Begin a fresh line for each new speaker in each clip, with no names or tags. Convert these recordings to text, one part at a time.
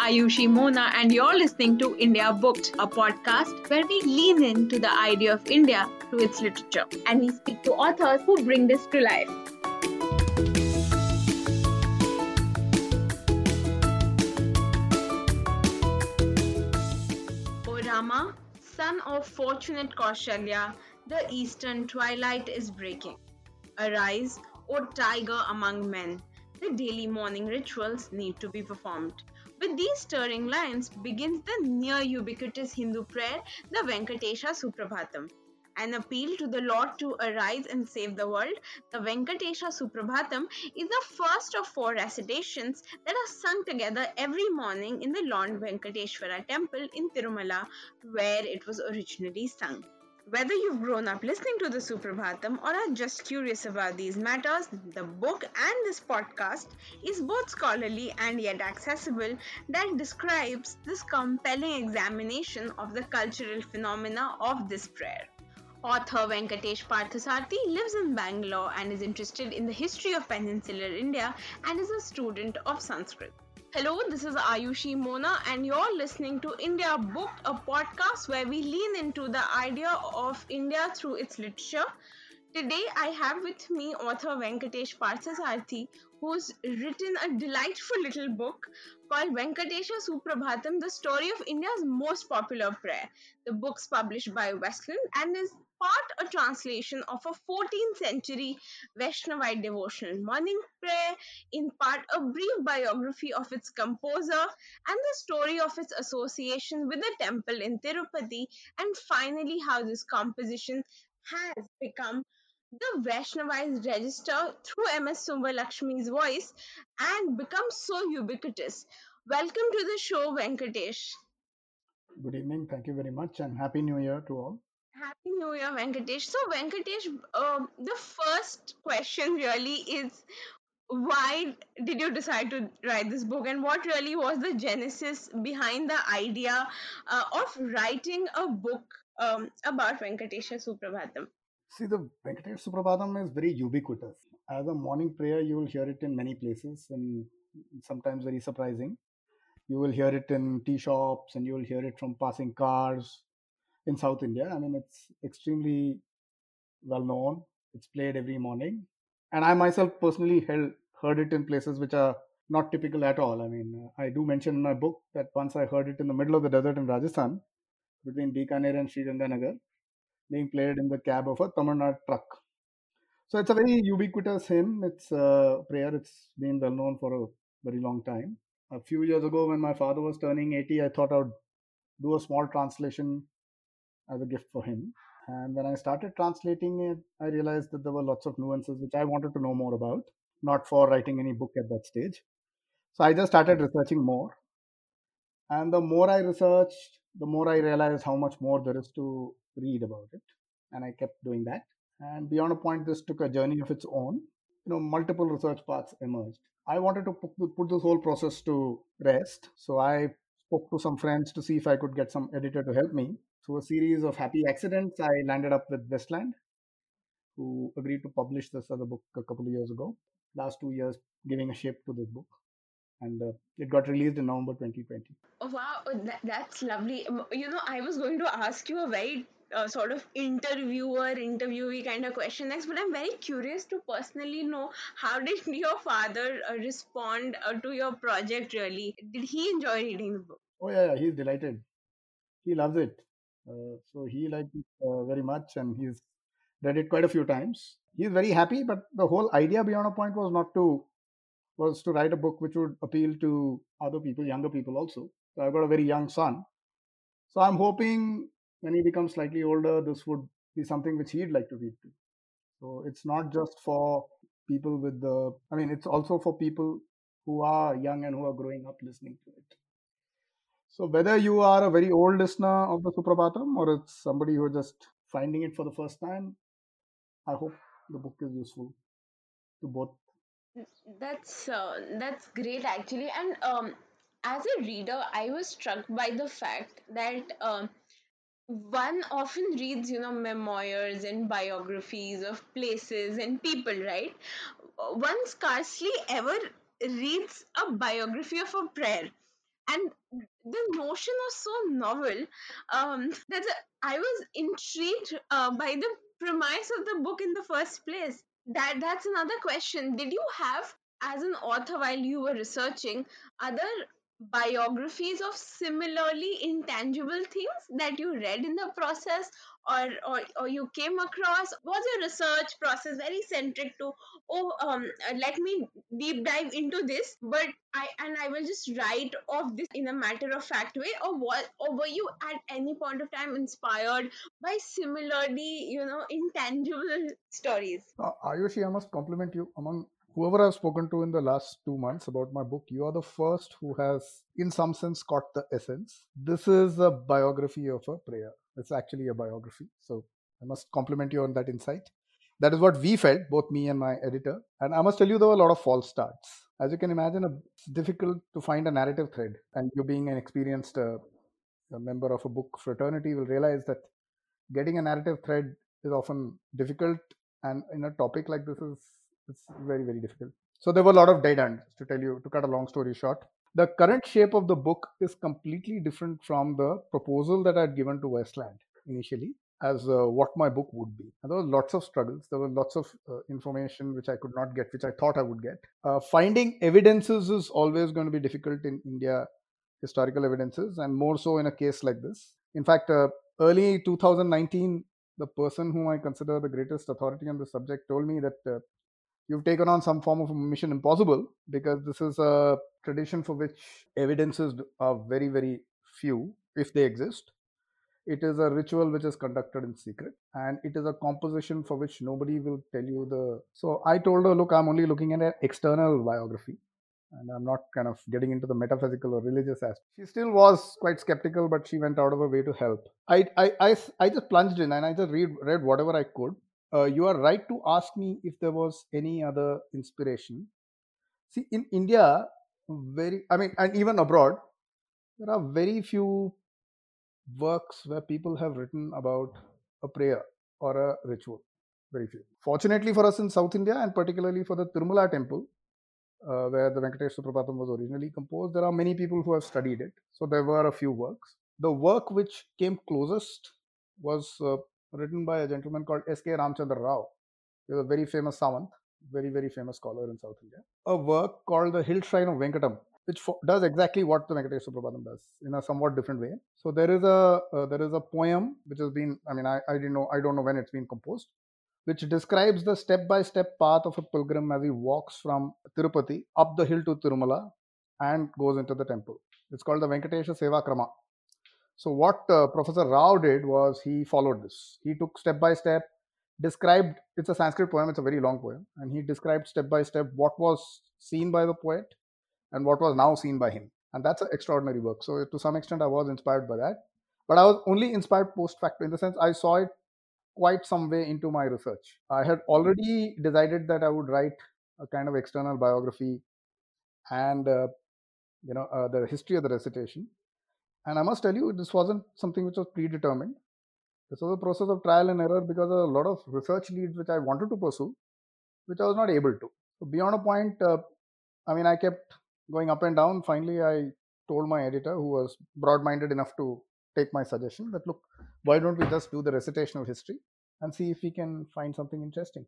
Ayushi Mona, and you're listening to India Booked, a podcast where we lean into the idea of India through its literature. And we speak to authors who bring this to life. O Rama, son of fortunate Kaushalya, the eastern twilight is breaking. Arise, O tiger among men the daily morning rituals need to be performed. With these stirring lines begins the near ubiquitous Hindu prayer, the Venkatesha Suprabhatam. An appeal to the Lord to arise and save the world, the Venkatesha Suprabhatam is the first of four recitations that are sung together every morning in the Lord Venkateshwara temple in Tirumala, where it was originally sung. Whether you've grown up listening to the Suprabhatam or are just curious about these matters, the book and this podcast is both scholarly and yet accessible that describes this compelling examination of the cultural phenomena of this prayer. Author Venkatesh Parthasarathi lives in Bangalore and is interested in the history of peninsular India and is a student of Sanskrit. Hello, this is Ayushi Mona, and you're listening to India Booked, a podcast where we lean into the idea of India through its literature. Today, I have with me author Venkatesh Parthasarathi, who's written a delightful little book called Venkatesha Suprabhatam, the story of India's most popular prayer. The book's published by Westland and is part a translation of a 14th century Vaishnavite devotional morning prayer, in part a brief biography of its composer, and the story of its association with the temple in Tirupati, and finally how this composition has become the Vaishnavized register through MS Lakshmi's voice and become so ubiquitous. Welcome to the show, Venkatesh.
Good evening. Thank you very much, and Happy New Year to all.
Happy New Year, Venkatesh. So, Venkatesh, uh, the first question really is why did you decide to write this book, and what really was the genesis behind the idea uh, of writing a book um, about Venkatesha Suprabhatam?
See, the Venkatesh Suprabhatam is very ubiquitous. As a morning prayer, you will hear it in many places and sometimes very surprising. You will hear it in tea shops and you will hear it from passing cars in South India. I mean, it's extremely well known. It's played every morning. And I myself personally held, heard it in places which are not typical at all. I mean, uh, I do mention in my book that once I heard it in the middle of the desert in Rajasthan, between Bikaner and Sriganganagar, being played in the cab of a Tamil Nadu truck. So it's a very ubiquitous hymn. It's a prayer. It's been well known for a very long time. A few years ago, when my father was turning 80, I thought I would do a small translation as a gift for him. And when I started translating it, I realized that there were lots of nuances which I wanted to know more about, not for writing any book at that stage. So I just started researching more. And the more I researched, the more I realized how much more there is to read about it. And I kept doing that. And beyond a point, this took a journey of its own. You know, multiple research paths emerged. I wanted to put this whole process to rest. So I spoke to some friends to see if I could get some editor to help me. Through a series of happy accidents, I landed up with Westland, who agreed to publish this other book a couple of years ago. Last two years, giving a shape to this book and uh, it got released in November 2020.
Oh, wow, that, that's lovely. You know, I was going to ask you a very uh, sort of interviewer, interviewee kind of question next, but I'm very curious to personally know how did your father uh, respond uh, to your project really? Did he enjoy reading the book?
Oh, yeah, yeah he's delighted. He loves it. Uh, so he liked it uh, very much and he's read it quite a few times. He's very happy, but the whole idea beyond a point was not to was to write a book which would appeal to other people, younger people also. So I've got a very young son. So I'm hoping when he becomes slightly older, this would be something which he'd like to read too. So it's not just for people with the, I mean, it's also for people who are young and who are growing up listening to it. So whether you are a very old listener of the Suprabhatam or it's somebody who is just finding it for the first time, I hope the book is useful to both.
That's uh, that's great actually, and um, as a reader, I was struck by the fact that um, one often reads, you know, memoirs and biographies of places and people, right? One scarcely ever reads a biography of a prayer and the notion was so novel um, that I was intrigued uh, by the premise of the book in the first place. That that's another question. Did you have, as an author, while you were researching, other biographies of similarly intangible things that you read in the process or, or or you came across was your research process very centric to oh um let me deep dive into this but i and i will just write off this in a matter of fact way or what or were you at any point of time inspired by similarly you know intangible stories
Uh, Ayushi, I must compliment you. Among whoever I've spoken to in the last two months about my book, you are the first who has, in some sense, caught the essence. This is a biography of a prayer. It's actually a biography. So I must compliment you on that insight. That is what we felt, both me and my editor. And I must tell you, there were a lot of false starts. As you can imagine, it's difficult to find a narrative thread. And you, being an experienced uh, member of a book fraternity, will realize that getting a narrative thread is often difficult. And in a topic like this, is it's very very difficult. So there were a lot of dead ends. To tell you, to cut a long story short, the current shape of the book is completely different from the proposal that I had given to Westland initially as uh, what my book would be. And there were lots of struggles. There were lots of uh, information which I could not get, which I thought I would get. Uh, finding evidences is always going to be difficult in India, historical evidences, and more so in a case like this. In fact, uh, early 2019, the person whom I consider the greatest authority on the subject told me that uh, you've taken on some form of mission impossible because this is a tradition for which evidences are very, very few, if they exist. It is a ritual which is conducted in secret, and it is a composition for which nobody will tell you the. So I told her, look, I'm only looking at an external biography, and I'm not kind of getting into the metaphysical or religious aspect. She still was quite skeptical, but she went out of her way to help. I, I, I, I just plunged in and I just read, read whatever I could. Uh, you are right to ask me if there was any other inspiration. See, in India, very, I mean, and even abroad, there are very few works where people have written about a prayer or a ritual. Very few. Fortunately for us in South India, and particularly for the Tirumala temple, uh, where the Venkatesh Suprabhatam was originally composed, there are many people who have studied it. So there were a few works. The work which came closest was uh, written by a gentleman called S.K. Ramchandra Rao. He was a very famous Savant, very, very famous scholar in South India. A work called The Hill Shrine of Venkatam, which fo- does exactly what the Venkatesh Suprabhatam does in a somewhat different way. So there is a uh, there is a poem which has been I mean I, I didn't know I don't know when it's been composed, which describes the step by step path of a pilgrim as he walks from Tirupati up the hill to Tirumala and goes into the temple. It's called the Venkatesha Seva Krama. So what uh, Professor Rao did was he followed this. He took step by step, described. It's a Sanskrit poem. It's a very long poem, and he described step by step what was seen by the poet and what was now seen by him. And that's an extraordinary work. So to some extent, I was inspired by that. But I was only inspired post facto in the sense I saw it quite some way into my research. I had already decided that I would write a kind of external biography and uh, you know uh, the history of the recitation. And I must tell you, this wasn't something which was predetermined. This was a process of trial and error because a lot of research leads which I wanted to pursue, which I was not able to. So beyond a point, uh, I mean, I kept going up and down. Finally, I told my editor, who was broad-minded enough to take my suggestion, that look, why don't we just do the recitation of history and see if we can find something interesting.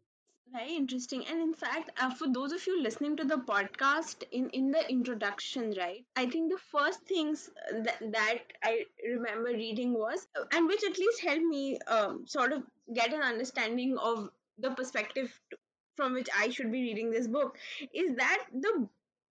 Very interesting. And in fact, uh, for those of you listening to the podcast in, in the introduction, right, I think the first things uh, that, that I remember reading was, uh, and which at least helped me um, sort of get an understanding of the perspective from which I should be reading this book, is that the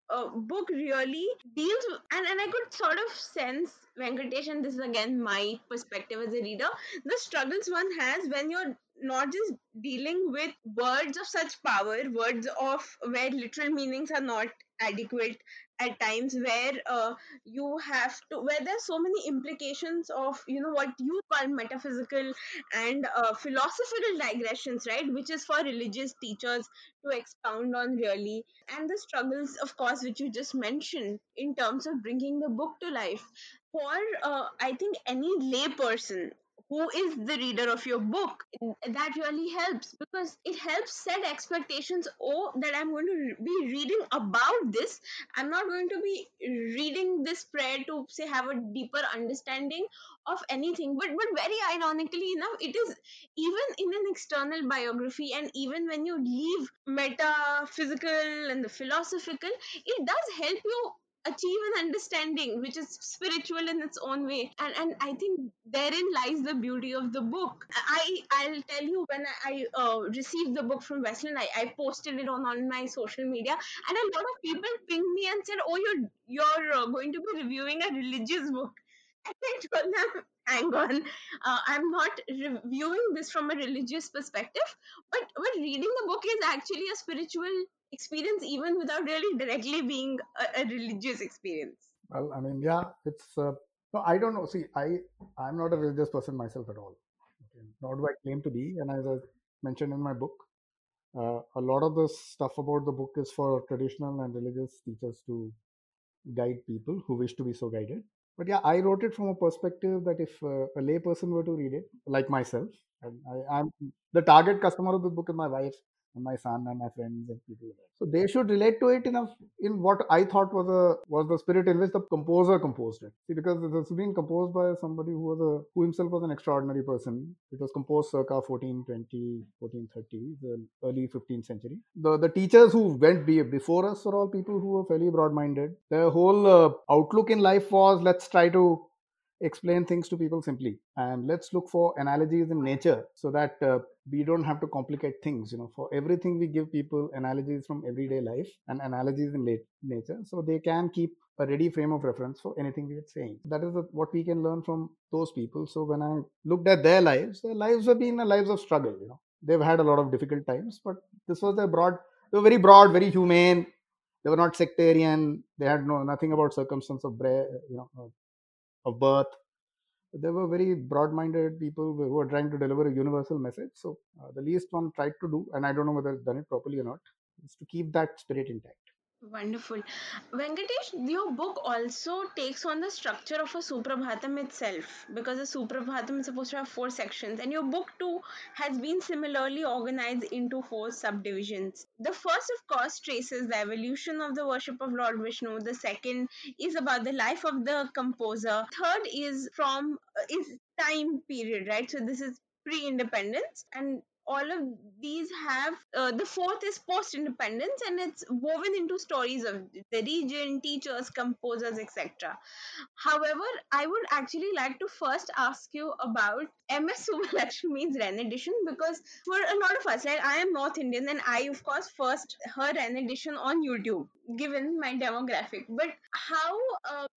uh, book really deals and, and I could sort of sense Venkatesh, and this is again my perspective as a reader, the struggles one has when you're not just dealing with words of such power, words of where literal meanings are not adequate at times where uh, you have to where there's so many implications of you know what you call metaphysical and uh, philosophical digressions right? Which is for religious teachers to expound on really. And the struggles of course which you just mentioned in terms of bringing the book to life. For uh, i think any lay person who is the reader of your book. That really helps because it helps set expectations. Oh that i'm going to be reading about this. I'm not going to be reading this prayer to say have a deeper understanding of anything. But but very ironically enough it is even in an external biography and even when you leave metaphysical and the philosophical it does help you achieve an understanding which is spiritual in its own way. And and i think therein lies the beauty of the book. I i'll tell you when i, uh, received the book from westland I, I posted it on on my social media and a lot of people pinged me and said oh you're you're uh, going to be reviewing a religious book. And i told them hang on. Uh, i'm not reviewing this from a religious perspective but but reading the book is actually a spiritual experience even without really directly being a, a religious experience.
Well i mean yeah it's uh, no i don't know. See i i'm not a religious person myself at all. Okay. nor do i claim to be. And as i mentioned in my book uh, a lot of the stuff about the book is for traditional and religious teachers to guide people who wish to be so guided. But yeah i wrote it from a perspective that if uh, a lay person were to read it like myself and I, i'm the target customer of the book is my wife my son and my friends and people. So they should relate to it in a, in what I thought was a was the spirit in which the composer composed it. See, because it has been composed by somebody who was a who himself was an extraordinary person. It was composed circa 1420, 1430, the early 15th century. The the teachers who went before us were all people who were fairly broad-minded. Their whole uh, outlook in life was let's try to explain things to people simply. And let's look for analogies in nature so that uh, we don't have to complicate things you know. For everything we give people analogies from everyday life and analogies in nature so they can keep a ready frame of reference for anything we are saying. That is what we can learn from those people. So when i looked at their lives their lives have been a lives of struggle you know. They've had a lot of difficult times but this was their broad they were very broad very humane. They were not sectarian. They had no nothing about circumstance of you know of birth. They were very broad-minded people who were trying to deliver a universal message. So uh, the least one tried to do, and I don't know whether done it properly or not, is to keep that spirit intact.
Wonderful. Venkatesh, your book also takes on the structure of a Suprabhatam itself because a Suprabhatam is supposed to have four sections, and your book too has been similarly organized into four subdivisions. The first, of course, traces the evolution of the worship of Lord Vishnu. The second is about the life of the composer. Third is from uh, is time period, right? So this is pre-independence and all of these have uh, the fourth is post independence and it's woven into stories of the region teachers composers etc however i would actually like to first ask you about ms subbulakshmi's rendition because for a lot of us like i am north indian and i of course first heard rendition on youtube given my demographic. But how uh,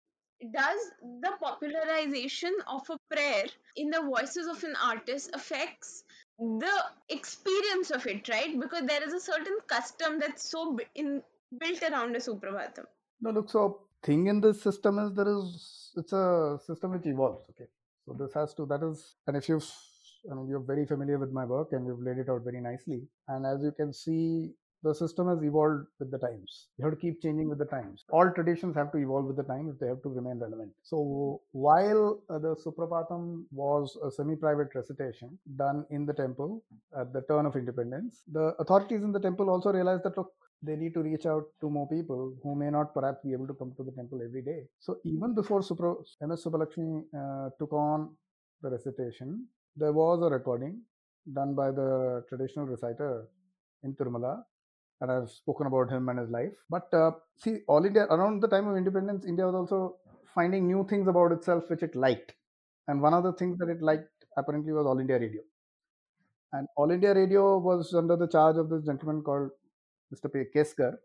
does the popularization of a prayer in the voices of an artist affects the experience of it, right? Because there is a certain custom that's so in, built around a Suprabhatam.
No, look, so thing in this system is there is it's a system which evolves. Okay, so this has to that is, and if you've I mean, you're very familiar with my work and you've laid it out very nicely. And as you can see, the system has evolved with the times. You have to keep changing with the times. All traditions have to evolve with the time if they have to remain relevant. So while uh, the Suprabhatam was a semi-private recitation done in the temple at the turn of independence, the authorities in the temple also realized that look, they need to reach out to more people who may not perhaps be able to come to the temple every day. So even before Supra, MS Subbulakshmi uh, took on the recitation, there was a recording done by the traditional reciter in Tirumala and I've spoken about him and his life. But uh, see, all India around the time of independence, India was also finding new things about itself which it liked, and one of the things that it liked apparently was All India Radio. And All India Radio was under the charge of this gentleman called Mr. B. Keskar,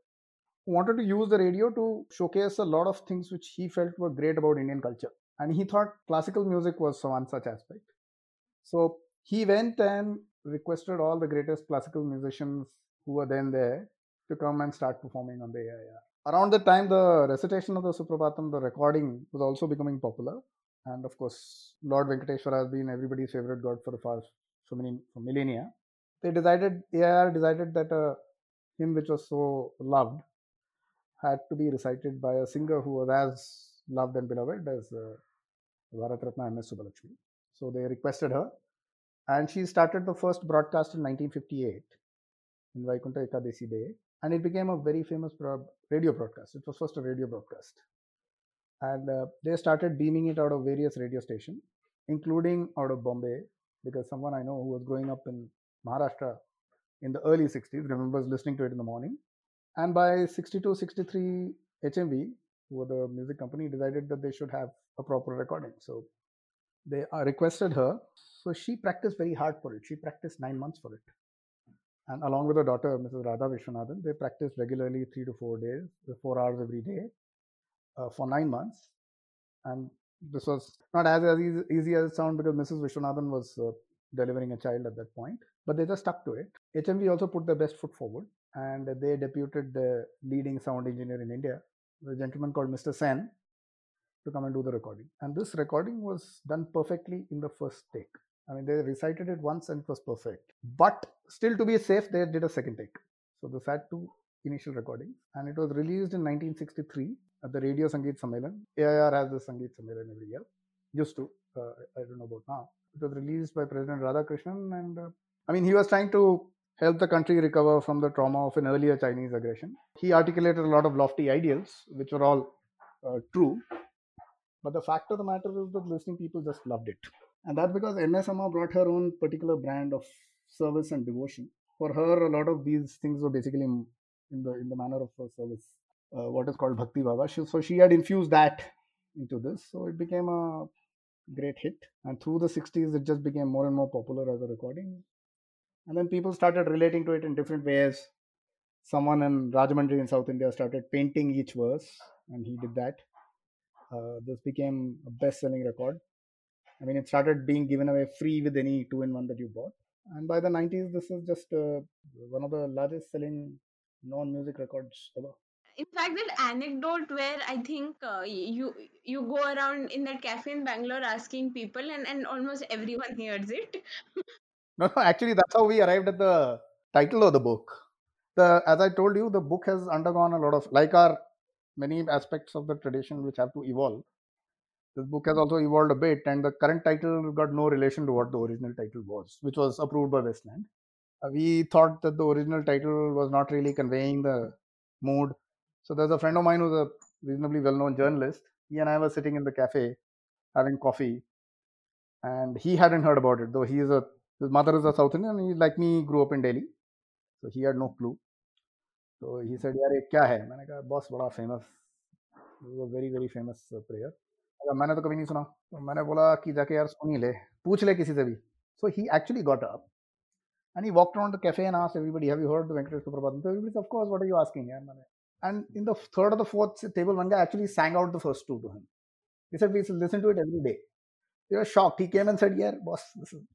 who wanted to use the radio to showcase a lot of things which he felt were great about Indian culture. And he thought classical music was one such aspect. So he went and requested all the greatest classical musicians who were then there to come and start performing on the AIR. Around the time the recitation of the Suprabhatam, the recording was also becoming popular. And of course, Lord Venkateshwara has been everybody's favorite god for the past so many for millennia. They decided, AIR decided that a hymn which was so loved had to be recited by a singer who was as loved and beloved as uh, Bharat M.S. Subbulakshmi. So they requested her, and she started the first broadcast in 1958 in Vaikunta Ekadasi Day, and it became a very famous radio broadcast. It was first a radio broadcast, and uh, they started beaming it out of various radio stations, including out of Bombay, because someone I know who was growing up in Maharashtra in the early 60s remembers listening to it in the morning. And by 62, 63, HMV, who were the music company, decided that they should have a proper recording. So they uh, requested her. So she practiced very hard for it. She practiced nine months for it. And along with her daughter, Mrs. Radha Vishwanathan, they practiced regularly three to four days, four hours every day uh, for nine months. And this was not as, as easy, easy as it sounded because Mrs. Vishwanathan was uh, delivering a child at that point, but they just stuck to it. HMV also put their best foot forward and they deputed the leading sound engineer in India, a gentleman called Mr. Sen, to come and do the recording. And this recording was done perfectly in the first take. I mean, they recited it once and it was perfect. But still, to be safe, they did a second take. So this had two initial recordings, and it was released in 1963 at the Radio Sangeet Sammelan. AIR has the Sangeet Sammelan every year. Used to, uh, I don't know about now. It was released by President Radhakrishnan, and uh, I mean, he was trying to help the country recover from the trauma of an earlier Chinese aggression. He articulated a lot of lofty ideals, which were all uh, true. But the fact of the matter is that listening people just loved it. And that's because MS Amma brought her own particular brand of service and devotion. For her, a lot of these things were basically in the in the manner of service, uh, what is called Bhakti Bhava. so she had infused that into this. So it became a great hit. And through the 60s, it just became more and more popular as a recording. And then people started relating to it in different ways. Someone in Rajahmundry in South India started painting each verse, and he did that. Uh, this became a best selling record. I mean, it started being given away free with any two in one that you bought. And by the 90s, this is just uh, one of the largest selling non music records ever.
In fact that anecdote where i think uh, you you go around in that cafe in bangalore asking people and and almost everyone hears it.
No no actually that's how we arrived at the title of the book. The as i told you the book has undergone a lot of like our many aspects of the tradition which have to evolve this book has also evolved a bit and the current title got no relation to what the original title was which was approved by westland uh, we thought that the original title was not really conveying the mood so there's a friend of mine who's a reasonably well-known journalist. He and I were sitting in the cafe having coffee, and he hadn't heard about it. Though he is a his mother is a South Indian, and he like me grew up in Delhi, so he had no clue. So he said, "यार ये क्या है?" मैंने कहा, "boss बड़ा famous, वो very very famous prayer." अगर मैंने तो कभी नहीं सुना, तो मैंने बोला कि जाके यार सुन ही ले, पूछ ले किसी से भी. So he actually got up and he walked around the cafe and asked everybody, "Have you heard the Venkatesh Suprabhatam?" So everybody, of course, what are you asking? यार मैंने and in the third or the fourth table, one guy actually sang out the first two to him. He said, We listen to it every day. They were shocked. He came and said, Yeah, boss,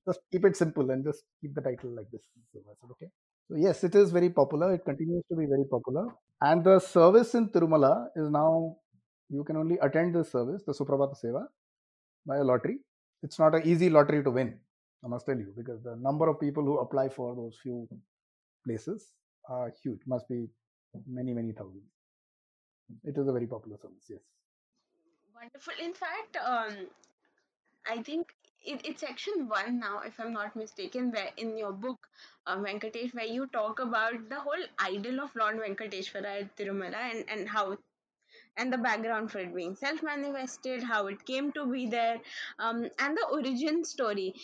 just keep it simple and just keep the title like this. So I said, Okay. So, yes, it is very popular. It continues to be very popular. And the service in Tirumala is now, you can only attend this service, the Suprabhata Seva, by a lottery. It's not an easy lottery to win, I must tell you, because the number of people who apply for those few places are huge. Must be many many thousands it is a very popular service yes
wonderful in fact um i think it, it's section one now if i'm not mistaken where in your book uh, venkatesh where you talk about the whole idol of lord venkateshwara at tirumala and and how and the background for it being self manifested, how it came to be there, um, and the origin story.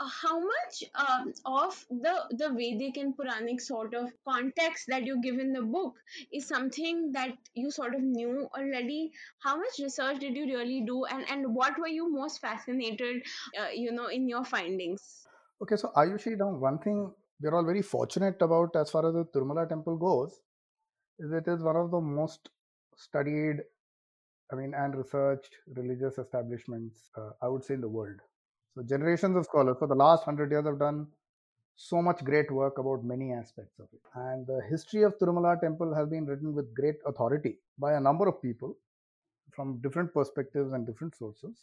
Uh, how much um, of the the Vedic and Puranic sort of context that you give in the book is something that you sort of knew already? How much research did you really do, and and what were you most fascinated, uh, you know, in your findings?
Okay, so Ayushi, now one thing we're all very fortunate about as far as the Tirumala temple goes is it is one of the most studied, I mean, and researched religious establishments, uh, I would say, in the world. So generations of scholars for the last hundred years have done so much great work about many aspects of it. And the history of Tirumala temple has been written with great authority by a number of people from different perspectives and different sources.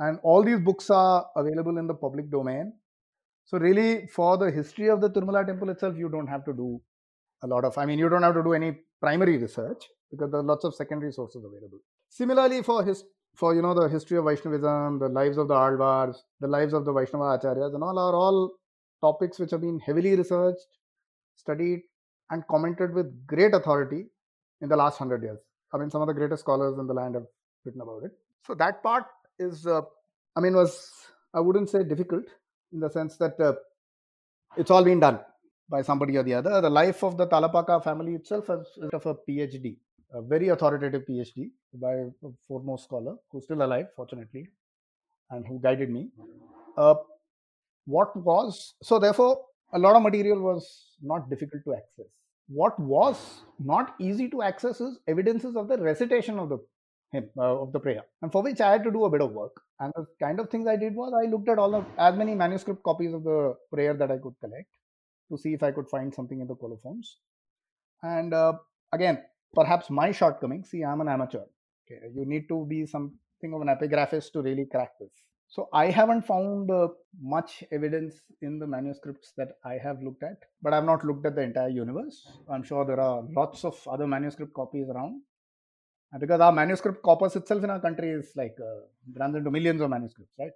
And all these books are available in the public domain. So really for the history of the Tirumala temple itself, you don't have to do a lot of, I mean, you don't have to do any primary research because there are lots of secondary sources available. Similarly, for his for you know the history of Vaishnavism, the lives of the Alvars, the lives of the Vaishnava Acharyas, and all are all topics which have been heavily researched, studied, and commented with great authority in the last hundred years. I mean, some of the greatest scholars in the land have written about it. So that part is, uh, I mean, was I wouldn't say difficult in the sense that uh, it's all been done by somebody or the other. The life of the Talapaka family itself is of a PhD, a very authoritative PhD by a foremost scholar who's still alive, fortunately, and who guided me. Uh, what was so therefore a lot of material was not difficult to access. What was not easy to access is evidences of the recitation of the hymn uh, of the prayer, and for which I had to do a bit of work. And the kind of things I did was I looked at all of as many manuscript copies of the prayer that I could collect to see if I could find something in the colophons. And uh, again, perhaps my shortcoming. See, I'm an amateur. Okay, you need to be something of an epigraphist to really crack this. So I haven't found uh, much evidence in the manuscripts that I have looked at, but I've not looked at the entire universe. I'm sure there are lots of other manuscript copies around. And because our manuscript corpus itself in our country is like uh, runs into millions of manuscripts, right?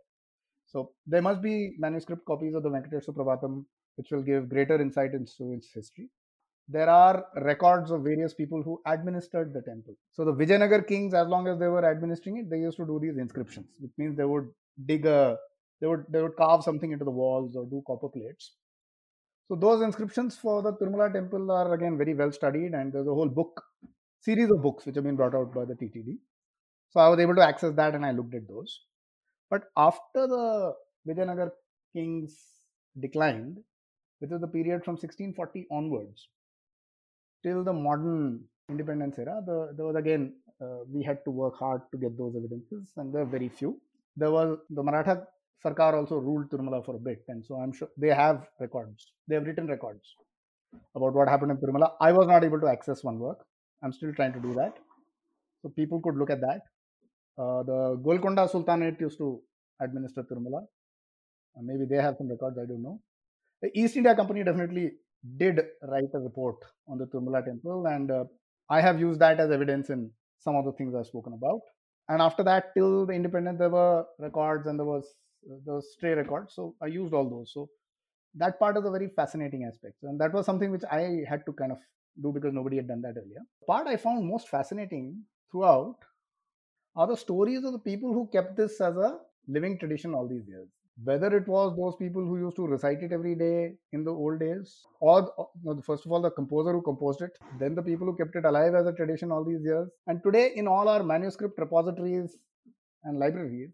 So there must be manuscript copies of the Venkatesh Suprabhatam, which will give greater insight into its history. There are records of various people who administered the temple. So the Vijayanagar kings, as long as they were administering it, they used to do these inscriptions, which means they would dig a they would they would carve something into the walls or do copper plates. So those inscriptions for the Tirumala temple are again very well studied and there's a whole book series of books which have been brought out by the TTD so I was able to access that and I looked at those. But after the Vijayanagar kings declined which is the period from 1640 onwards till the modern independence era the, there was again uh, we had to work hard to get those evidences and there are very few there was the Maratha Sarkar also ruled Tirumala for a bit, and so I'm sure they have records. They have written records about what happened in Tirumala. I was not able to access one work. I'm still trying to do that, so people could look at that. Uh, the Golconda Sultanate used to administer Tirumala. Uh, maybe they have some records. I don't know. The East India Company definitely did write a report on the Tirumala temple, and uh, I have used that as evidence in some of the things I've spoken about. And after that till the independence there were records and there was the stray records so i used all those. So that part is a very fascinating aspect and that was something which i had to kind of do because nobody had done that earlier. Part i found most fascinating throughout are the stories of the people who kept this as a living tradition all these years whether it was those people who used to recite it every day in the old days or uh, no, first of all the composer who composed it then the people who kept it alive as a tradition all these years. And today in all our manuscript repositories and libraries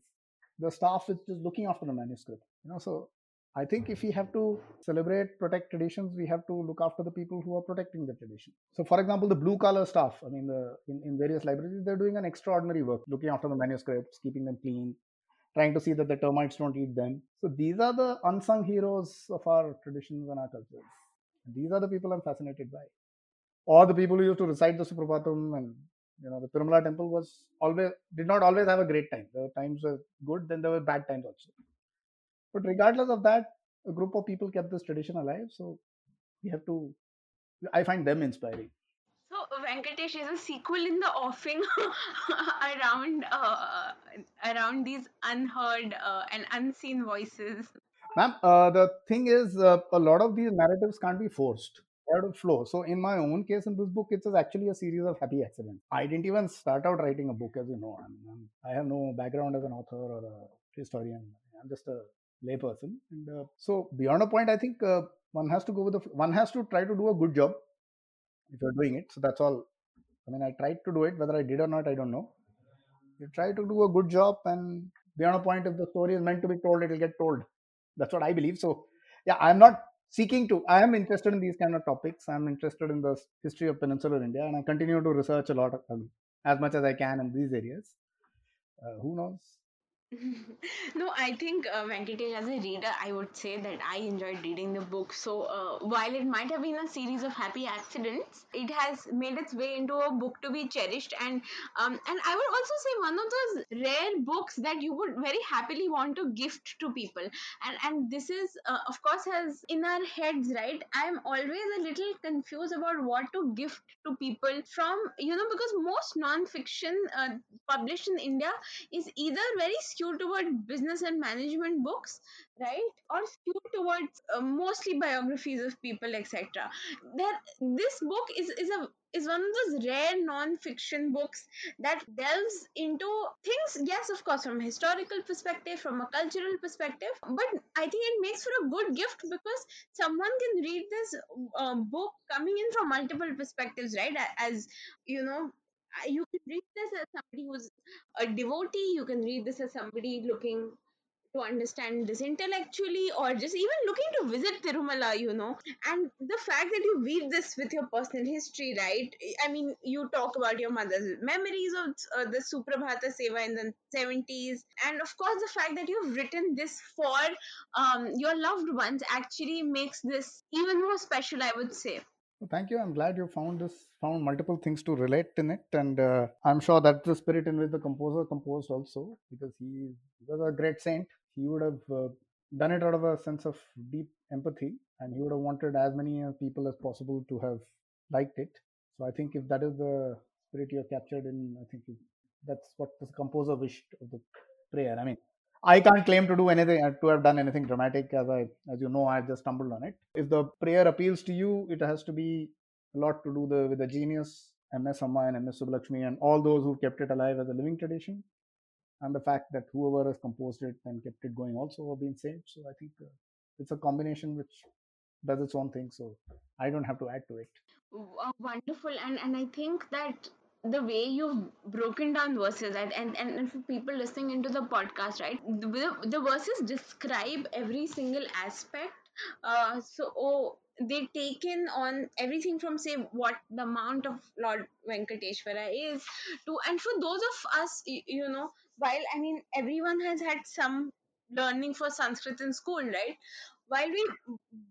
the staff is just looking after the manuscript you know. So i think if we have to celebrate protect traditions we have to look after the people who are protecting the tradition. So for example the blue collar staff i mean the in, in various libraries they're doing an extraordinary work looking after the manuscripts keeping them clean trying to see that the termites don't eat them. So these are the unsung heroes of our traditions and our cultures. These are the people I'm fascinated by. Or the people who used to recite the Suprabhatam and you know the Tirumala temple was always did not always have a great time. There were times were good, then there were bad times also. But regardless of that, a group of people kept this tradition alive. So we have to I find them inspiring.
Venkatesh is a sequel in the offing around uh, around these unheard uh, and unseen voices.
Ma'am, uh, the thing is, uh, a lot of these narratives can't be forced. They have to flow. So, in my own case, in this book, it's actually a series of happy accidents. I didn't even start out writing a book, as you know. I'm, I'm, i have no background as an author or a historian. I'm just a layperson. And uh, so, beyond a point, I think uh, one has to go with the one has to try to do a good job if you're doing it. So that's all. I mean, I tried to do it. Whether I did or not, I don't know. You try to do a good job, and beyond a point, if the story is meant to be told, it will get told. That's what I believe. So, yeah, I'm not seeking to. I am interested in these kind of topics. I'm interested in the history of peninsular India, and I continue to research a lot of, um, as much as I can in these areas. Uh, who knows?
no, I think uh, Venkatesh, as a reader, I would say that I enjoyed reading the book. So uh, while it might have been a series of happy accidents, it has made its way into a book to be cherished. And um, and I would also say one of those rare books that you would very happily want to gift to people. And and this is uh, of course has in our heads, right? I'm always a little confused about what to gift to people from you know because most non-fiction uh, published in India is either very skewed toward business and management books right? Or skewed towards uh, mostly biographies of people etc there this book is is a is one of those rare non-fiction books that delves into things yes of course from a historical perspective from a cultural perspective but i think it makes for a good gift because someone can read this um, book coming in from multiple perspectives right? As you know you can read this as somebody who's a devotee you can read this as somebody looking to understand this intellectually or just even looking to visit Tirumala, you know. And the fact that you weave this with your personal history, right? I mean, you talk about your mother's memories of uh, the Suprabhata Seva in the 70s. And of course, the fact that you've written this for um, your loved ones actually makes this even more special, I would say.
Thank you. I'm glad you found this, found multiple things to relate in it, and uh, I'm sure that's the spirit in which the composer composed also, because he was a great saint. He would have uh, done it out of a sense of deep empathy, and he would have wanted as many uh, people as possible to have liked it. So I think if that is the spirit you have captured in, I think that's what the composer wished of the prayer. I mean, I can't claim to do anything to have done anything dramatic as I as you know I just stumbled on it. If the prayer appeals to you, it has to be a lot to do the with the genius MS Amma and MS Subbulakshmi and all those who kept it alive as a living tradition, and the fact that whoever has composed it and kept it going also have been saved. So I think uh, it's a combination which does its own thing. So I don't have to add to it.
Wonderful, and and I think that the way you've broken down verses right? and, and, and for people listening into the podcast right? The, the verses describe every single aspect. Uh, so oh, they take in on everything from say what the amount of lord venkateshwara is to and for those of us you know while i mean everyone has had some learning for sanskrit in school right? While we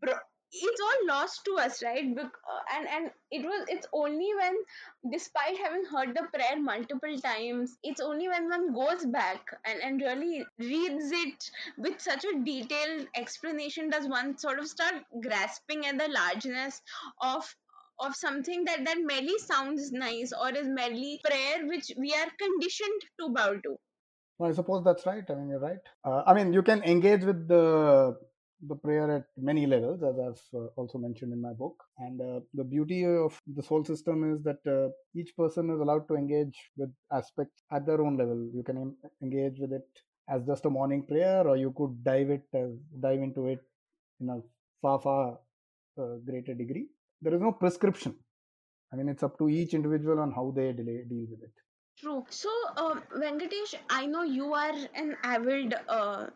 bro- it's all lost to us right uh, and and it was it's only when despite having heard the prayer multiple times it's only when one goes back and, and really reads it with such a detailed explanation does one sort of start grasping at the largeness of of something that that merely sounds nice or is merely prayer which we are conditioned to bow to
well, I suppose that's right. I mean, you're right. Uh, I mean, you can engage with the the prayer at many levels, as I've uh, also mentioned in my book. And uh, the beauty of the soul system is that uh, each person is allowed to engage with aspects at their own level. You can engage with it as just a morning prayer, or you could dive it dive into it in a far far uh, greater degree. There is no prescription. I mean, it's up to each individual on how they deal with it.
True. So, um, Venkatesh, I know you are an avid uh,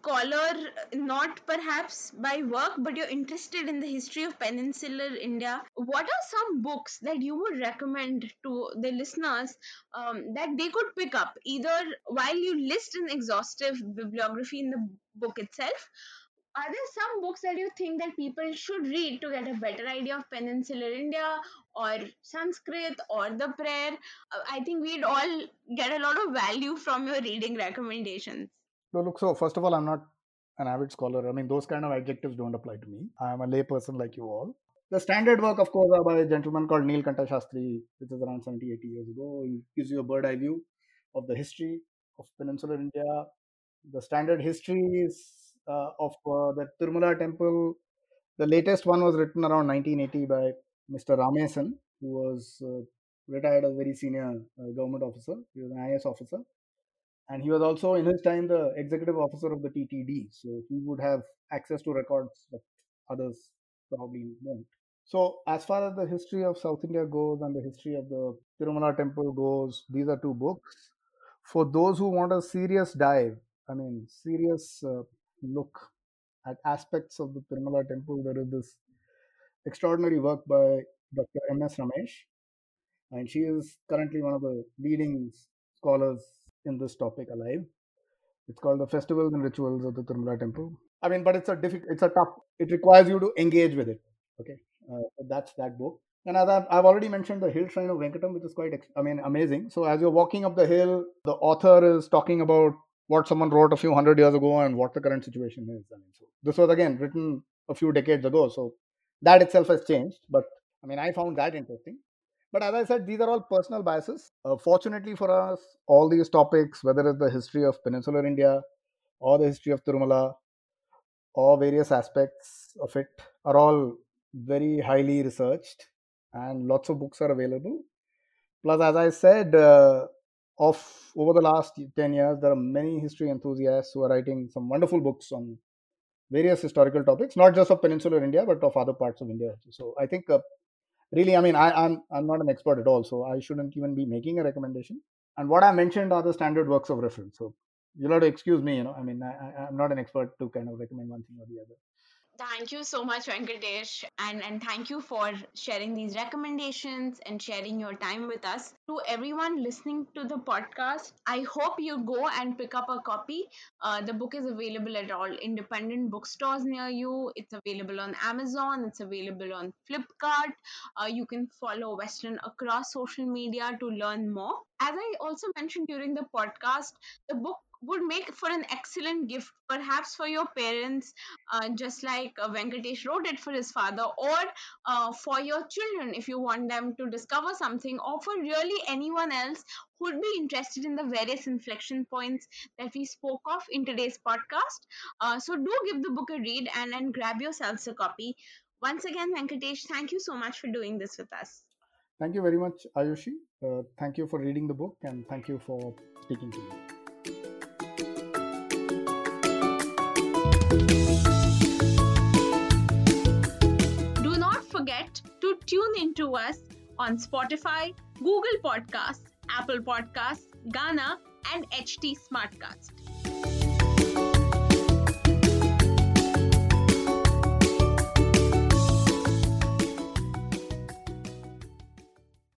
not perhaps by work, but you're interested in the history of peninsular India. What are some books that you would recommend to the listeners um, that they could pick up, either while you list an exhaustive bibliography in the book itself, are there some books that you think that people should read to get a better idea of peninsular india or sanskrit or the prayer? Uh, i think we'd all get a lot of value from your reading recommendations.
No look so first of all i'm not an avid scholar. I mean those kind of adjectives don't apply to me. I am a layperson like you all. The standard work of course are by a gentleman called neelkanta shastri which is around 70 80 years ago. He gives you a bird eye view of the history of peninsular india. The standard history is uh, of uh, the Tirumala temple. The latest one was written around 1980 by Mr. Ramesan, who was uh, retired as a very senior government officer. He was an IS officer. And he was also, in his time, the executive officer of the TTD. So he would have access to records that others probably won't. So, as far as the history of South India goes and the history of the Tirumala temple goes, these are two books. For those who want a serious dive, I mean, serious uh, look at aspects of the Tirumala temple, there is this extraordinary work by Dr. M.S. Ramesh, and she is currently one of the leading scholars in this topic alive. It's called the Festivals and Rituals of the Tirumala Temple. I mean, but it's a difficult, it's a tough. It requires you to engage with it. Okay, uh, that's that book. And as I've, I've already mentioned, the Hill Shrine of Venkatam, which is quite, I mean, amazing. So as you're walking up the hill, the author is talking about what someone wrote a few hundred years ago and what the current situation is. I mean, so this was again written a few decades ago, so that itself has changed. But I mean, I found that interesting. But as I said, these are all personal biases. Uh, fortunately for us, all these topics, whether it's the history of peninsular India or the history of Tirumala or various aspects of it, are all very highly researched and lots of books are available. Plus, as I said, uh, of over the last 10 years, there are many history enthusiasts who are writing some wonderful books on various historical topics, not just of peninsular India, but of other parts of India. Also. So I think, uh, really, I mean, I, I'm I'm not an expert at all, so I shouldn't even be making a recommendation. And what I mentioned are the standard works of reference. So you'll have to excuse me. You know, I mean, I, I'm not an expert to kind of recommend one thing or the other.
Thank you so much, Venkatesh, and, and thank you for sharing these recommendations and sharing your time with us. To everyone listening to the podcast, I hope you go and pick up a copy. Uh, the book is available at all independent bookstores near you. It's available on Amazon, it's available on Flipkart. Uh, you can follow Western across social media to learn more. As I also mentioned during the podcast, the book would make for an excellent gift, perhaps for your parents, uh, just like uh, Venkatesh wrote it for his father, or uh, for your children if you want them to discover something, or for really anyone else who would be interested in the various inflection points that we spoke of in today's podcast. Uh, so do give the book a read and, and grab yourselves a copy. Once again, Venkatesh, thank you so much for doing this with us.
Thank you very much, Ayushi. Uh, thank you for reading the book and thank you for speaking to me.
Forget to us on Spotify, Google Podcasts, Apple Podcasts, Gaana, and HT Smartcast.